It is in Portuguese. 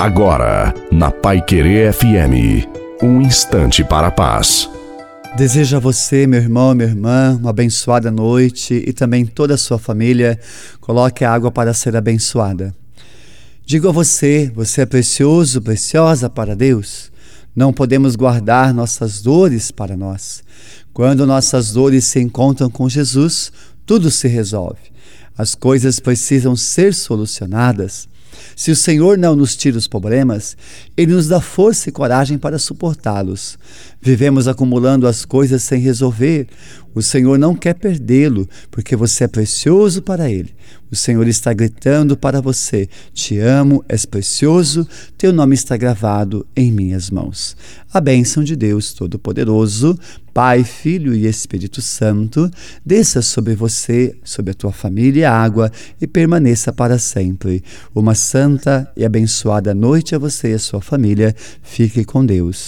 Agora, na Pai Querer FM, um instante para a paz. Desejo a você, meu irmão, minha irmã, uma abençoada noite e também toda a sua família. Coloque a água para ser abençoada. Digo a você, você é precioso, preciosa para Deus. Não podemos guardar nossas dores para nós. Quando nossas dores se encontram com Jesus, tudo se resolve. As coisas precisam ser solucionadas. Se o Senhor não nos tira os problemas, Ele nos dá força e coragem para suportá-los. Vivemos acumulando as coisas sem resolver. O Senhor não quer perdê-lo, porque você é precioso para Ele. O Senhor está gritando para você: Te amo, és precioso, teu nome está gravado em minhas mãos. A bênção de Deus Todo-Poderoso, Pai, Filho e Espírito Santo, desça sobre você, sobre a tua família, água e permaneça para sempre. Uma santa e abençoada noite a você e a sua família. Fique com Deus.